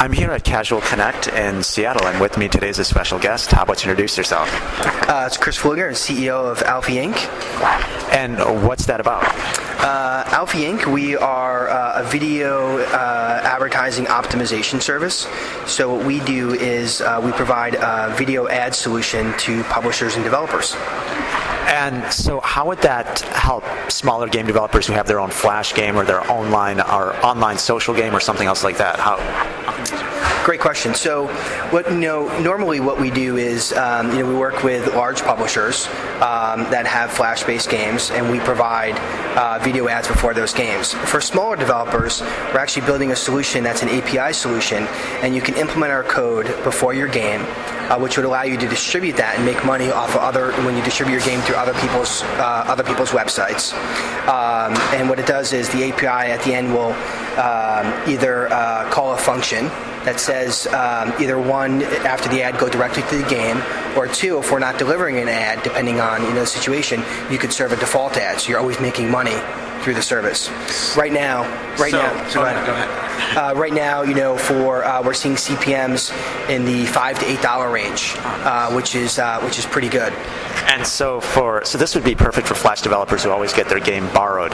I'm here at Casual Connect in Seattle, and with me today is a special guest. How about you introduce yourself? Uh, it's Chris Pfluger, CEO of Alfy Inc. And what's that about? Uh, Alfy Inc. We are uh, a video uh, advertising optimization service. So what we do is uh, we provide a video ad solution to publishers and developers. And so, how would that help smaller game developers who have their own Flash game or their online or online social game or something else like that? How? Great question. So, what you know, normally what we do is, um, you know, we work with large publishers um, that have Flash-based games, and we provide uh, video ads before those games. For smaller developers, we're actually building a solution that's an API solution, and you can implement our code before your game uh, which would allow you to distribute that and make money off of other when you distribute your game through other people's uh, other people's websites. Um, and what it does is the API at the end will um, either uh, call a function that says um, either one after the ad go directly to the game, or two if we're not delivering an ad, depending on you know the situation, you could serve a default ad, so you're always making money through the service. Right now, right So- now, go ahead, go ahead. Uh, right now, you know, for uh, we're seeing CPMS in the five to eight dollar range, uh, which is uh, which is pretty good. And so, for so this would be perfect for Flash developers who always get their game borrowed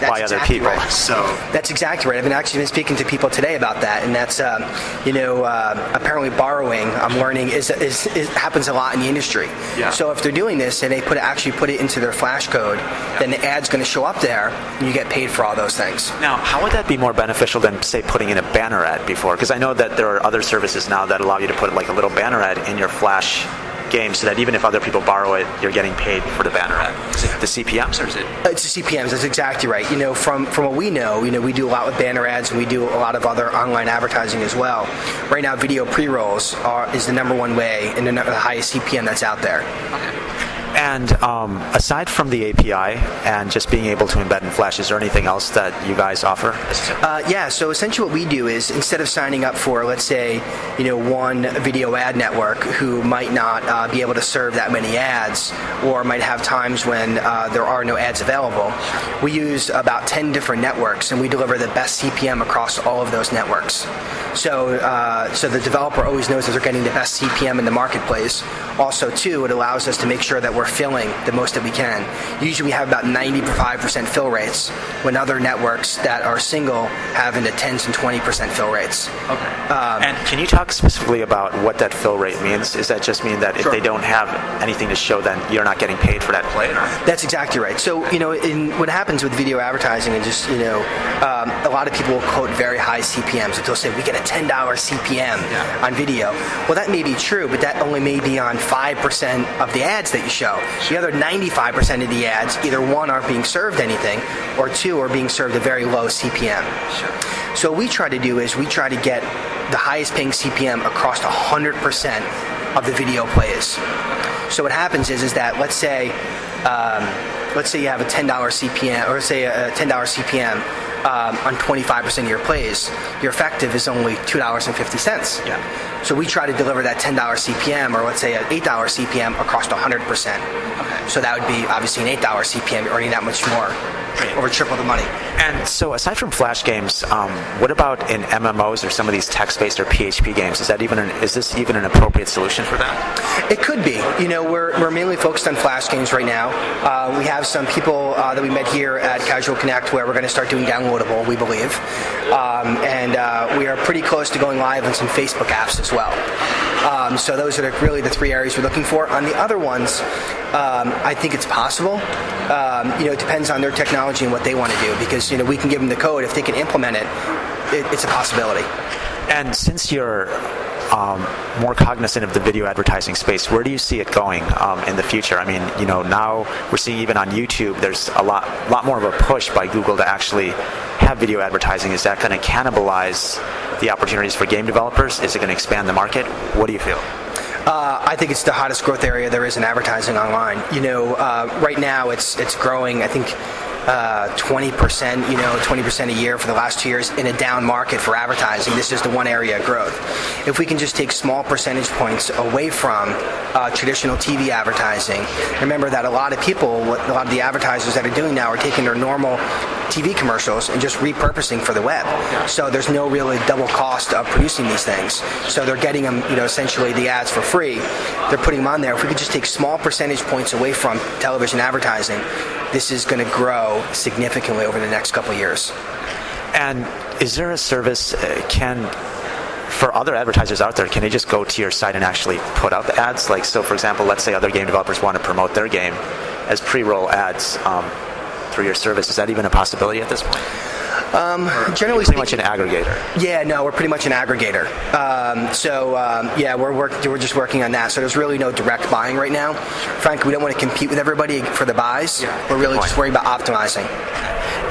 by other people. right. So, That's exactly right. I've been actually been speaking to people today about that, and that's um, you know uh, apparently borrowing. I'm learning is, is, is happens a lot in the industry. Yeah. So if they're doing this and they put it, actually put it into their Flash code, then the ad's going to show up there, and you get paid for all those things. Now, how would that be more beneficial than, say, putting in a banner ad before? Because I know that there are other services now that allow you to put like a little banner ad in your Flash game, so that even if other people borrow it, you're getting paid for the banner ad. Is it the CPMS or is it? Uh, it's the CPMS. That's exactly right. You know, from from what we know, you know, we do a lot with banner ads, and we do a lot of other online advertising as well. Right now, video pre-rolls are is the number one way and the, the highest CPM that's out there. And um, aside from the API and just being able to embed in Flash, is there anything else that you guys offer? Uh, yeah, so essentially what we do is instead of signing up for, let's say, you know, one video ad network who might not uh, be able to serve that many ads or might have times when uh, there are no ads available, we use about 10 different networks and we deliver the best CPM across all of those networks. So, uh, so the developer always knows that they're getting the best CPM in the marketplace. Also, too, it allows us to make sure that we're filling the most that we can. Usually, we have about 95% fill rates, when other networks that are single have in the 10s and 20% fill rates. Okay. and can you talk specifically about what that fill rate means? Does that just mean that if Sure. they don't have anything to show, then you're not getting paid for that play? Or? That's exactly right. So, you know, in, what happens with video advertising and just, you know, um, a lot of people will quote very high CPMs. Like they'll say, we get a $10 CPM Yeah. on video. Well, that may be true, but that only may be on 5% of the ads that you show. The other 95% of the ads, either one, aren't being served anything, or two, are being served a very low CPM. Sure. So what we try to do is we try to get the highest paying CPM across 100% of the video plays. So what happens is, is that let's say, um, let's say you have a $10 CPM, or say a $10 CPM um, on 25% of your plays, your effective is only $2.50. Yeah. So we try to deliver that $10 CPM, or let's say an $8 CPM across 100%. Okay. So that would be obviously an $8 CPM, you're earning that much more, Right. over triple the money. And so, aside from Flash games, um, what about in MMOs or some of these text-based or PHP games? Is that even an, is this even an appropriate solution for that? It could be. You know, we're, we're mainly focused on Flash games right now. Uh, we have some people uh, that we met here at Casual Connect where we're going to start doing we believe. Um, and uh, we are pretty close to going live on some Facebook apps as well. Um, so those are really the three areas we're looking for. On the other ones, um, I think it's possible. Um, you know, it depends on their technology and what they want to do because, you know, we can give them the code. If they can implement it, it it's a possibility. And since you're um, more cognizant of the video advertising space, where do you see it going um, in the future? I mean, you know, now we're seeing even on YouTube, there's a lot, lot more of a push by Google to actually have video advertising. Is that going to cannibalize the opportunities for game developers? Is it going to expand the market? What do you feel? Uh, I think it's the hottest growth area there is in advertising online. You know, uh, right now it's it's growing. I think uh, 20%, you know, 20% a year for the last two years in a down market for advertising. This is the one area of growth. If we can just take small percentage points away from uh, traditional TV advertising, remember that a lot of people, a lot of the advertisers that are doing now are taking their normal TV commercials and just repurposing for the web. So there's no really double cost of producing these things. So they're getting them, you know, essentially the ads for free. They're putting them on there. If we could just take small percentage points away from television advertising, this is going to grow significantly over the next couple years. And is there a service uh, can for other advertisers out there, can they just go to your site and actually put up ads? Like, so for example, let's say other game developers want to promote their game as pre-roll ads um, through your service. Is that even a possibility at this point? Um, generally, pretty much an aggregator. Yeah, no, we're pretty much an aggregator. Um, so um, yeah, we're work, we're just working on that. So there's really no direct buying right now. Frankly, we don't want to compete with everybody for the buys. Yeah, we're really just worried about optimizing.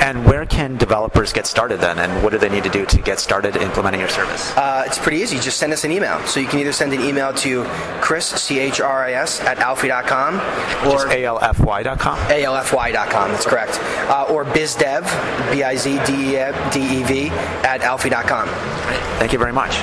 And where can developers get started then? And what do they need to do to get started implementing your service? Uh, it's pretty easy. Just send us an email. So you can either send an email to Chris, C H R I S, at alfy.com or alfy.com. alfy.com, that's correct. Uh, or bizdev, B I Z D E V, at alfy.com. Thank you very much.